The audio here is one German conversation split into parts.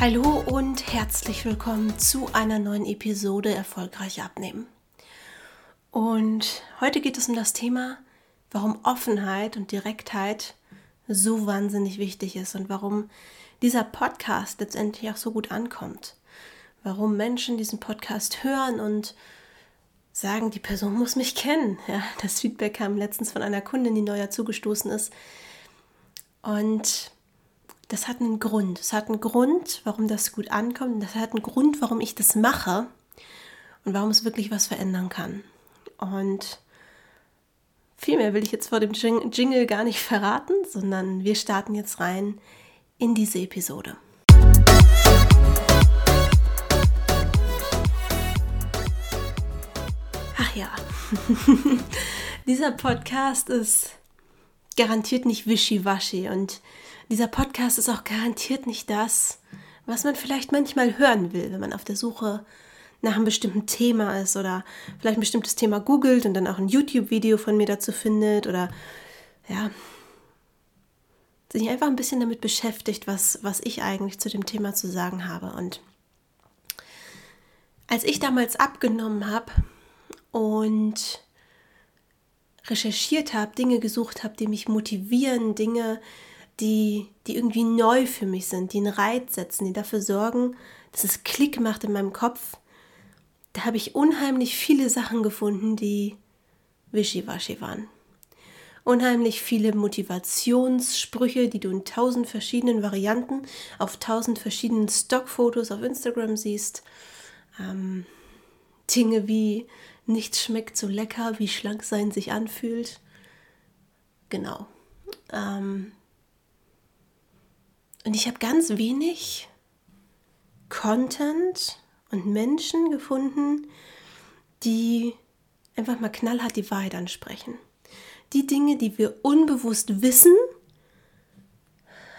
Hallo und herzlich willkommen zu einer neuen Episode Erfolgreich abnehmen. Und heute geht es um das Thema, warum Offenheit und Direktheit so wahnsinnig wichtig ist und warum dieser Podcast letztendlich auch so gut ankommt. Warum Menschen diesen Podcast hören und sagen, die Person muss mich kennen. Ja, das Feedback kam letztens von einer Kundin, die neu dazugestoßen ist. Und das hat einen Grund. Es hat einen Grund, warum das gut ankommt. Das hat einen Grund, warum ich das mache und warum es wirklich was verändern kann. Und viel mehr will ich jetzt vor dem Jingle gar nicht verraten, sondern wir starten jetzt rein in diese Episode. Ach ja, dieser Podcast ist garantiert nicht wischiwaschi und dieser Podcast ist auch garantiert nicht das, was man vielleicht manchmal hören will, wenn man auf der Suche nach einem bestimmten Thema ist oder vielleicht ein bestimmtes Thema googelt und dann auch ein YouTube-Video von mir dazu findet oder ja, sich einfach ein bisschen damit beschäftigt, was, was ich eigentlich zu dem Thema zu sagen habe. Und als ich damals abgenommen habe und recherchiert habe, Dinge gesucht habe, die mich motivieren, Dinge, die, die irgendwie neu für mich sind, die einen Reiz setzen, die dafür sorgen, dass es Klick macht in meinem Kopf, da habe ich unheimlich viele Sachen gefunden, die wischiwaschi waren. Unheimlich viele Motivationssprüche, die du in tausend verschiedenen Varianten auf tausend verschiedenen Stockfotos auf Instagram siehst. Ähm, Dinge wie nichts schmeckt so lecker, wie schlank sein sich anfühlt. Genau. Ähm, und ich habe ganz wenig Content und Menschen gefunden, die einfach mal knallhart die Wahrheit ansprechen. Die Dinge, die wir unbewusst wissen,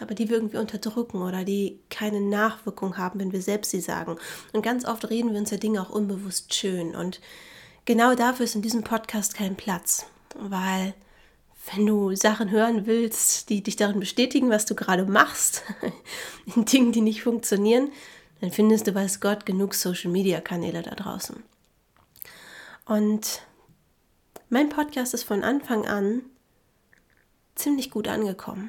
aber die wir irgendwie unterdrücken oder die keine Nachwirkung haben, wenn wir selbst sie sagen. Und ganz oft reden wir uns ja Dinge auch unbewusst schön. Und genau dafür ist in diesem Podcast kein Platz, weil wenn du Sachen hören willst, die dich darin bestätigen, was du gerade machst, in Dingen, die nicht funktionieren, dann findest du, weiß Gott, genug Social-Media-Kanäle da draußen. Und mein Podcast ist von Anfang an ziemlich gut angekommen.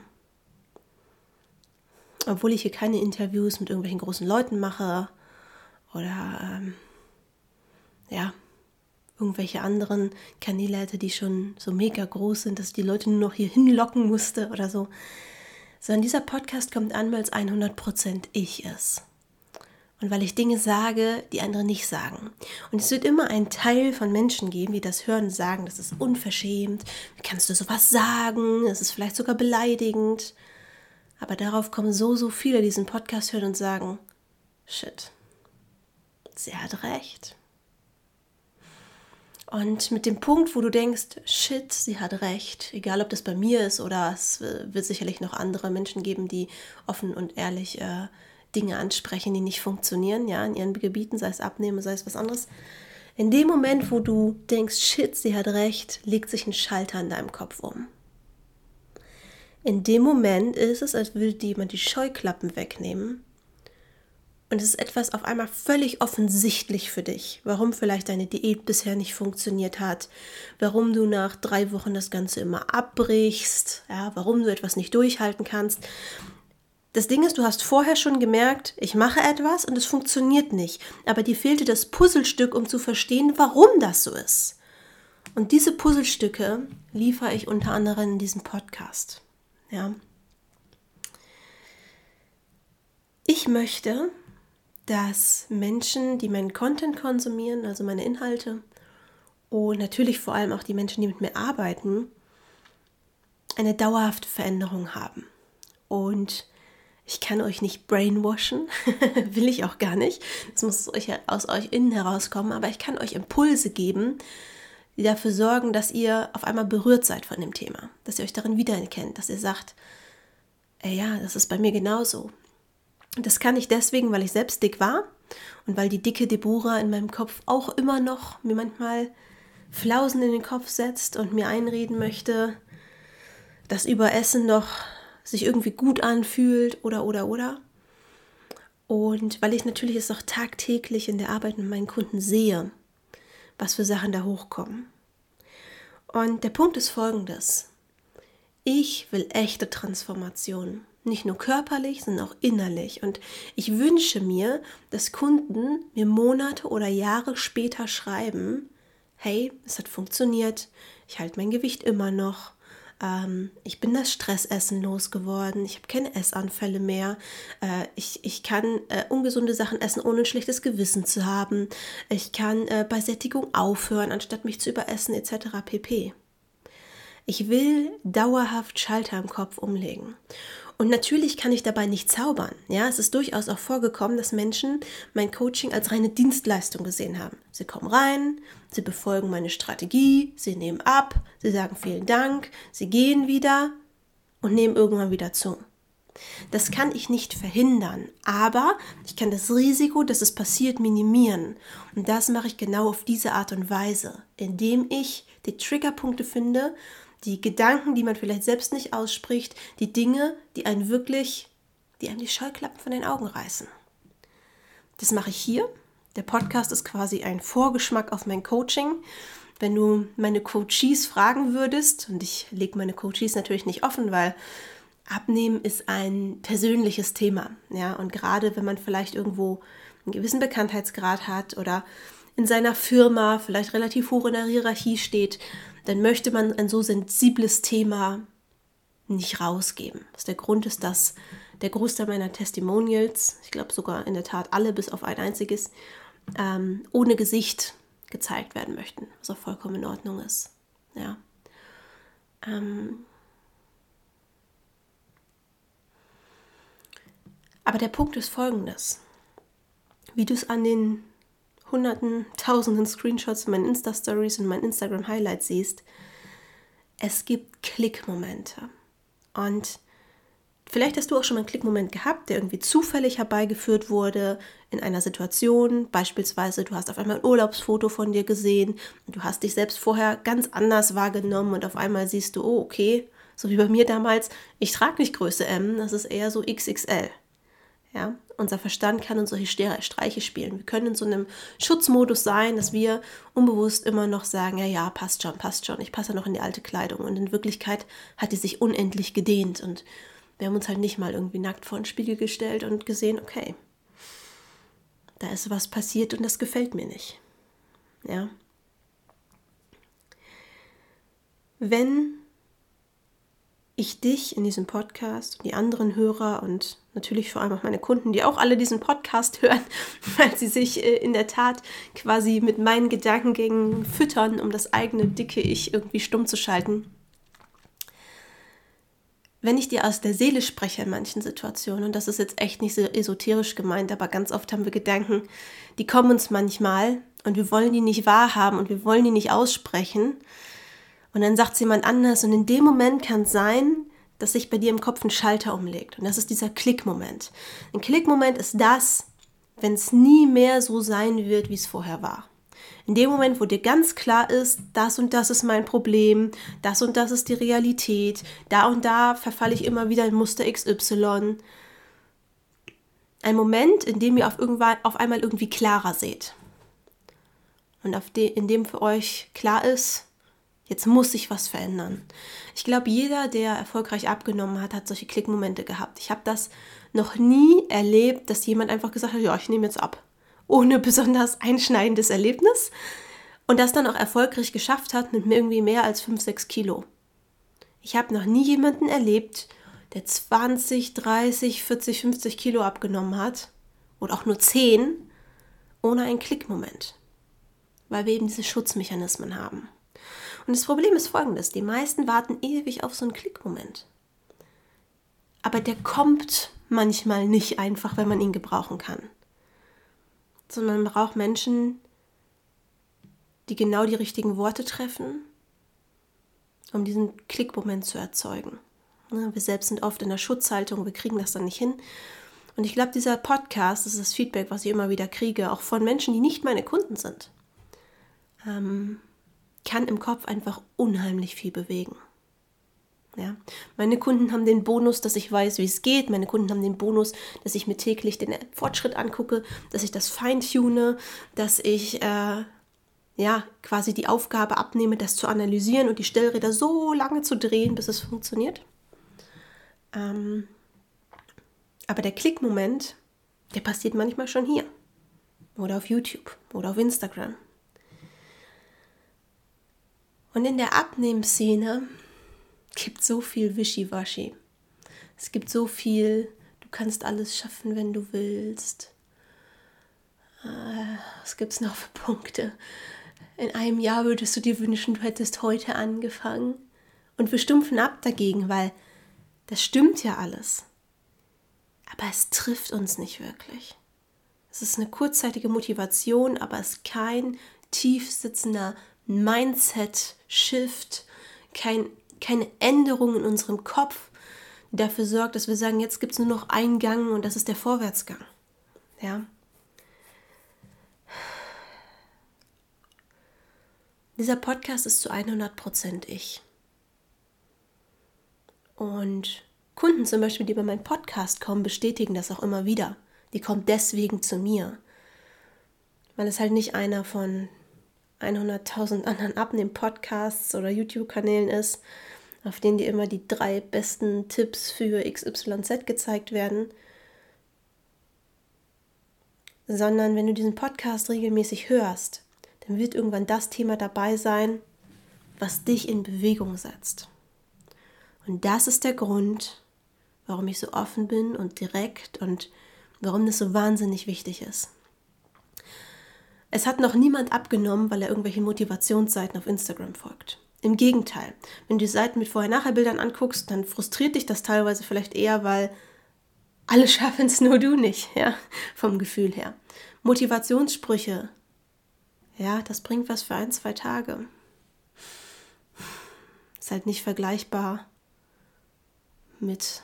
Obwohl ich hier keine Interviews mit irgendwelchen großen Leuten mache oder ähm, ja, irgendwelche anderen Kanäle hätte, die schon so mega groß sind, dass die Leute nur noch hier hinlocken musste oder so. Sondern dieser Podcast kommt an, weil es 100% ich ist. Und weil ich Dinge sage, die andere nicht sagen. Und es wird immer einen Teil von Menschen geben, die das hören und sagen, das ist unverschämt, wie kannst du sowas sagen, es ist vielleicht sogar beleidigend. Aber darauf kommen so, so viele, die diesen Podcast hören und sagen, shit, sie hat recht. Und mit dem Punkt, wo du denkst, shit, sie hat recht, egal ob das bei mir ist oder es wird sicherlich noch andere Menschen geben, die offen und ehrlich äh, Dinge ansprechen, die nicht funktionieren, ja, in ihren Gebieten, sei es Abnehmen, sei es was anderes. In dem Moment, wo du denkst, shit, sie hat recht, legt sich ein Schalter in deinem Kopf um. In dem Moment ist es, als würde jemand die Scheuklappen wegnehmen und es ist etwas auf einmal völlig offensichtlich für dich, warum vielleicht deine Diät bisher nicht funktioniert hat, warum du nach drei Wochen das Ganze immer abbrichst, ja, warum du etwas nicht durchhalten kannst. Das Ding ist, du hast vorher schon gemerkt, ich mache etwas und es funktioniert nicht. Aber dir fehlte das Puzzlestück, um zu verstehen, warum das so ist. Und diese Puzzlestücke liefere ich unter anderem in diesem Podcast. Ja. Ich möchte, dass Menschen, die meinen Content konsumieren, also meine Inhalte, und natürlich vor allem auch die Menschen, die mit mir arbeiten, eine dauerhafte Veränderung haben. Und ich kann euch nicht brainwashen, will ich auch gar nicht. Das muss aus euch innen herauskommen, aber ich kann euch Impulse geben, die dafür sorgen, dass ihr auf einmal berührt seid von dem Thema, dass ihr euch darin wiedererkennt, dass ihr sagt, ja, das ist bei mir genauso. Das kann ich deswegen, weil ich selbst dick war und weil die dicke Deborah in meinem Kopf auch immer noch mir manchmal Flausen in den Kopf setzt und mir einreden möchte, dass Überessen doch sich irgendwie gut anfühlt oder oder oder. Und weil ich natürlich es auch tagtäglich in der Arbeit mit meinen Kunden sehe, was für Sachen da hochkommen. Und der Punkt ist folgendes. Ich will echte Transformation. Nicht nur körperlich, sondern auch innerlich. Und ich wünsche mir, dass Kunden mir Monate oder Jahre später schreiben, hey, es hat funktioniert, ich halte mein Gewicht immer noch, ähm, ich bin das Stressessen losgeworden, ich habe keine Essanfälle mehr, äh, ich, ich kann äh, ungesunde Sachen essen, ohne ein schlechtes Gewissen zu haben, ich kann äh, bei Sättigung aufhören, anstatt mich zu überessen etc. pp. Ich will dauerhaft Schalter im Kopf umlegen. Und natürlich kann ich dabei nicht zaubern. Ja, es ist durchaus auch vorgekommen, dass Menschen mein Coaching als reine Dienstleistung gesehen haben. Sie kommen rein, sie befolgen meine Strategie, sie nehmen ab, sie sagen vielen Dank, sie gehen wieder und nehmen irgendwann wieder zu. Das kann ich nicht verhindern, aber ich kann das Risiko, dass es passiert, minimieren. Und das mache ich genau auf diese Art und Weise, indem ich die Triggerpunkte finde die Gedanken, die man vielleicht selbst nicht ausspricht, die Dinge, die einen wirklich, die einem die Scheuklappen von den Augen reißen. Das mache ich hier. Der Podcast ist quasi ein Vorgeschmack auf mein Coaching. Wenn du meine Coaches fragen würdest, und ich lege meine Coaches natürlich nicht offen, weil Abnehmen ist ein persönliches Thema. Ja, und gerade wenn man vielleicht irgendwo einen gewissen Bekanntheitsgrad hat oder in seiner Firma vielleicht relativ hoch in der Hierarchie steht, dann möchte man ein so sensibles Thema nicht rausgeben. Was der Grund ist, dass der Großteil meiner Testimonials, ich glaube sogar in der Tat alle bis auf ein einziges, ähm, ohne Gesicht gezeigt werden möchten, was auch vollkommen in Ordnung ist. Ja. Ähm Aber der Punkt ist folgendes. Wie du es an den hunderten, tausenden Screenshots in meinen Insta-Stories und meinen Instagram-Highlights siehst, es gibt Klickmomente. Und vielleicht hast du auch schon mal einen Klickmoment gehabt, der irgendwie zufällig herbeigeführt wurde in einer Situation. Beispielsweise, du hast auf einmal ein Urlaubsfoto von dir gesehen und du hast dich selbst vorher ganz anders wahrgenommen und auf einmal siehst du, oh, okay, so wie bei mir damals, ich trage nicht Größe M, das ist eher so XXL. Ja, unser Verstand kann uns solche Streiche spielen. Wir können in so einem Schutzmodus sein, dass wir unbewusst immer noch sagen, ja, ja, passt schon, passt schon, ich passe noch in die alte Kleidung. Und in Wirklichkeit hat die sich unendlich gedehnt und wir haben uns halt nicht mal irgendwie nackt vor den Spiegel gestellt und gesehen, okay, da ist was passiert und das gefällt mir nicht. Ja. Wenn ich dich in diesem Podcast und die anderen Hörer und natürlich vor allem auch meine Kunden, die auch alle diesen Podcast hören, weil sie sich äh, in der Tat quasi mit meinen Gedankengängen füttern, um das eigene dicke Ich irgendwie stumm zu schalten. Wenn ich dir aus der Seele spreche in manchen Situationen, und das ist jetzt echt nicht so esoterisch gemeint, aber ganz oft haben wir Gedanken, die kommen uns manchmal und wir wollen die nicht wahrhaben und wir wollen die nicht aussprechen. Und dann sagt es jemand anders und in dem Moment kann es sein, dass sich bei dir im Kopf ein Schalter umlegt. Und das ist dieser Klickmoment. Ein Klickmoment ist das, wenn es nie mehr so sein wird, wie es vorher war. In dem Moment, wo dir ganz klar ist, das und das ist mein Problem, das und das ist die Realität, da und da verfalle ich immer wieder in Muster XY. Ein Moment, in dem ihr auf, auf einmal irgendwie klarer seht. Und de, in dem für euch klar ist, Jetzt muss sich was verändern. Ich glaube, jeder, der erfolgreich abgenommen hat, hat solche Klickmomente gehabt. Ich habe das noch nie erlebt, dass jemand einfach gesagt hat, ja, ich nehme jetzt ab. Ohne besonders einschneidendes Erlebnis. Und das dann auch erfolgreich geschafft hat mit irgendwie mehr als 5, 6 Kilo. Ich habe noch nie jemanden erlebt, der 20, 30, 40, 50 Kilo abgenommen hat. Oder auch nur 10, ohne einen Klickmoment. Weil wir eben diese Schutzmechanismen haben. Und das Problem ist folgendes: Die meisten warten ewig auf so einen Klickmoment. Aber der kommt manchmal nicht einfach, wenn man ihn gebrauchen kann. Sondern man braucht Menschen, die genau die richtigen Worte treffen, um diesen Klickmoment zu erzeugen. Ne, wir selbst sind oft in der Schutzhaltung, wir kriegen das dann nicht hin. Und ich glaube, dieser Podcast, ist das Feedback, was ich immer wieder kriege, auch von Menschen, die nicht meine Kunden sind. Ähm, kann im Kopf einfach unheimlich viel bewegen. Ja. Meine Kunden haben den Bonus, dass ich weiß, wie es geht. Meine Kunden haben den Bonus, dass ich mir täglich den Fortschritt angucke, dass ich das feintune, dass ich äh, ja quasi die Aufgabe abnehme, das zu analysieren und die Stellräder so lange zu drehen, bis es funktioniert. Ähm, aber der Klickmoment, der passiert manchmal schon hier oder auf YouTube oder auf Instagram. Und in der Abnehmszene gibt so viel Wischiwaschi. Es gibt so viel, du kannst alles schaffen, wenn du willst. Äh, was gibt es noch für Punkte? In einem Jahr würdest du dir wünschen, du hättest heute angefangen. Und wir stumpfen ab dagegen, weil das stimmt ja alles. Aber es trifft uns nicht wirklich. Es ist eine kurzzeitige Motivation, aber es ist kein tief sitzender Mindset-Shift, kein keine Änderung in unserem Kopf, die dafür sorgt, dass wir sagen, jetzt gibt es nur noch einen Gang und das ist der Vorwärtsgang. Ja. Dieser Podcast ist zu 100% ich. Und Kunden zum Beispiel, die bei meinem Podcast kommen, bestätigen das auch immer wieder. Die kommen deswegen zu mir. Weil es halt nicht einer von 100.000 anderen Abnehmen-Podcasts oder YouTube-Kanälen ist, auf denen dir immer die drei besten Tipps für XYZ gezeigt werden, sondern wenn du diesen Podcast regelmäßig hörst, dann wird irgendwann das Thema dabei sein, was dich in Bewegung setzt. Und das ist der Grund, warum ich so offen bin und direkt und warum das so wahnsinnig wichtig ist. Es hat noch niemand abgenommen, weil er irgendwelchen Motivationsseiten auf Instagram folgt. Im Gegenteil, wenn du die Seiten mit Vorher-Nachher-Bildern anguckst, dann frustriert dich das teilweise vielleicht eher, weil alle schaffen es, nur du nicht, ja, vom Gefühl her. Motivationssprüche, ja, das bringt was für ein, zwei Tage. Ist halt nicht vergleichbar mit,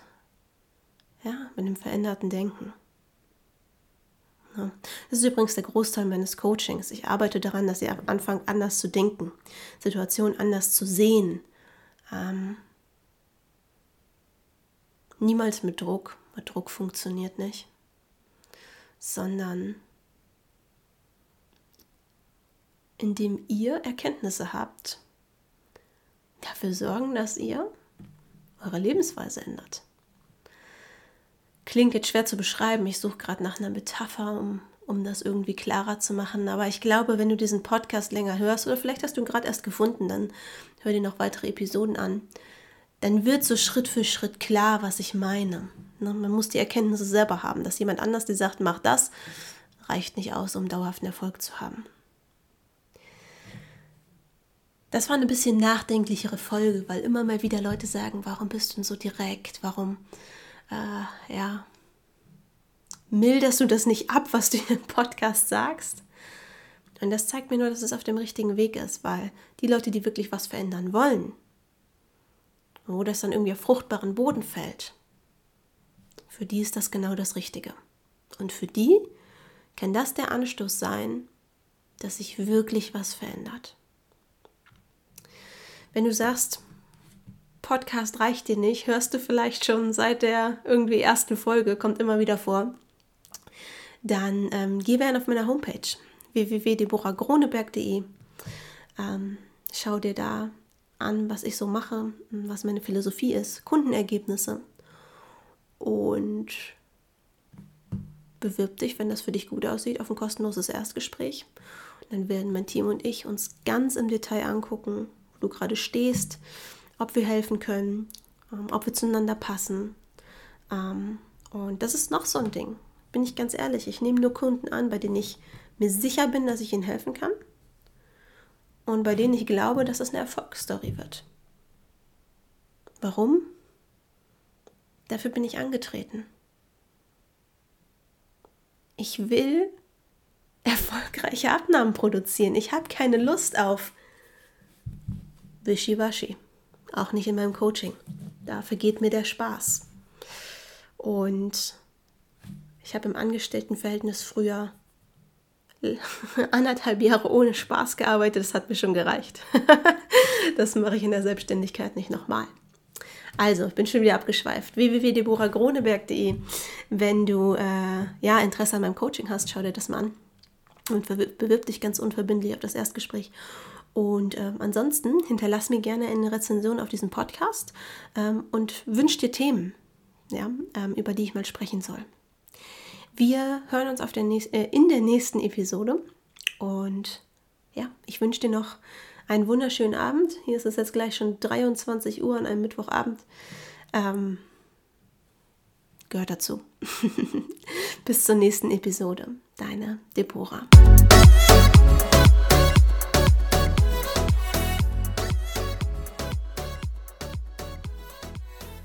ja, mit einem veränderten Denken. Das ist übrigens der Großteil meines Coachings. Ich arbeite daran, dass ihr am Anfang anders zu denken, Situationen anders zu sehen. Ähm, niemals mit Druck, weil Druck funktioniert nicht, sondern indem ihr Erkenntnisse habt, dafür sorgen, dass ihr eure Lebensweise ändert. Klingt jetzt schwer zu beschreiben. Ich suche gerade nach einer Metapher, um, um das irgendwie klarer zu machen. Aber ich glaube, wenn du diesen Podcast länger hörst, oder vielleicht hast du ihn gerade erst gefunden, dann hör dir noch weitere Episoden an, dann wird so Schritt für Schritt klar, was ich meine. Ne, man muss die Erkenntnisse selber haben. Dass jemand anders dir sagt, mach das, reicht nicht aus, um dauerhaften Erfolg zu haben. Das war eine bisschen nachdenklichere Folge, weil immer mal wieder Leute sagen, warum bist du denn so direkt? Warum äh, ja, milderst du das nicht ab, was du im Podcast sagst. Und das zeigt mir nur, dass es auf dem richtigen Weg ist, weil die Leute, die wirklich was verändern wollen, wo das dann irgendwie auf fruchtbaren Boden fällt, für die ist das genau das Richtige. Und für die kann das der Anstoß sein, dass sich wirklich was verändert. Wenn du sagst, Podcast reicht dir nicht, hörst du vielleicht schon seit der irgendwie ersten Folge, kommt immer wieder vor, dann ähm, geh gerne auf meiner Homepage www.deborahgroneberg.de. Ähm, schau dir da an, was ich so mache, was meine Philosophie ist, Kundenergebnisse und bewirb dich, wenn das für dich gut aussieht, auf ein kostenloses Erstgespräch. Dann werden mein Team und ich uns ganz im Detail angucken, wo du gerade stehst, ob wir helfen können, ähm, ob wir zueinander passen. Ähm, und das ist noch so ein Ding. Bin ich ganz ehrlich, ich nehme nur Kunden an, bei denen ich mir sicher bin, dass ich ihnen helfen kann und bei denen ich glaube, dass es eine Erfolgsstory wird. Warum? Dafür bin ich angetreten. Ich will erfolgreiche Abnahmen produzieren. Ich habe keine Lust auf Wischiwaschi auch nicht in meinem Coaching. Da vergeht mir der Spaß. Und ich habe im Angestelltenverhältnis früher anderthalb Jahre ohne Spaß gearbeitet. Das hat mir schon gereicht. das mache ich in der Selbstständigkeit nicht nochmal. Also, ich bin schon wieder abgeschweift. www.deborahgroneberg.de. Wenn du äh, ja, Interesse an meinem Coaching hast, schau dir das mal an und bewirb dich ganz unverbindlich auf das Erstgespräch. Und äh, ansonsten hinterlass mir gerne eine Rezension auf diesem Podcast ähm, und wünsch dir Themen, ja, ähm, über die ich mal sprechen soll. Wir hören uns der äh, in der nächsten Episode und ja, ich wünsche dir noch einen wunderschönen Abend. Hier ist es jetzt gleich schon 23 Uhr an einem Mittwochabend. Ähm, gehört dazu. Bis zur nächsten Episode. Deine Deborah.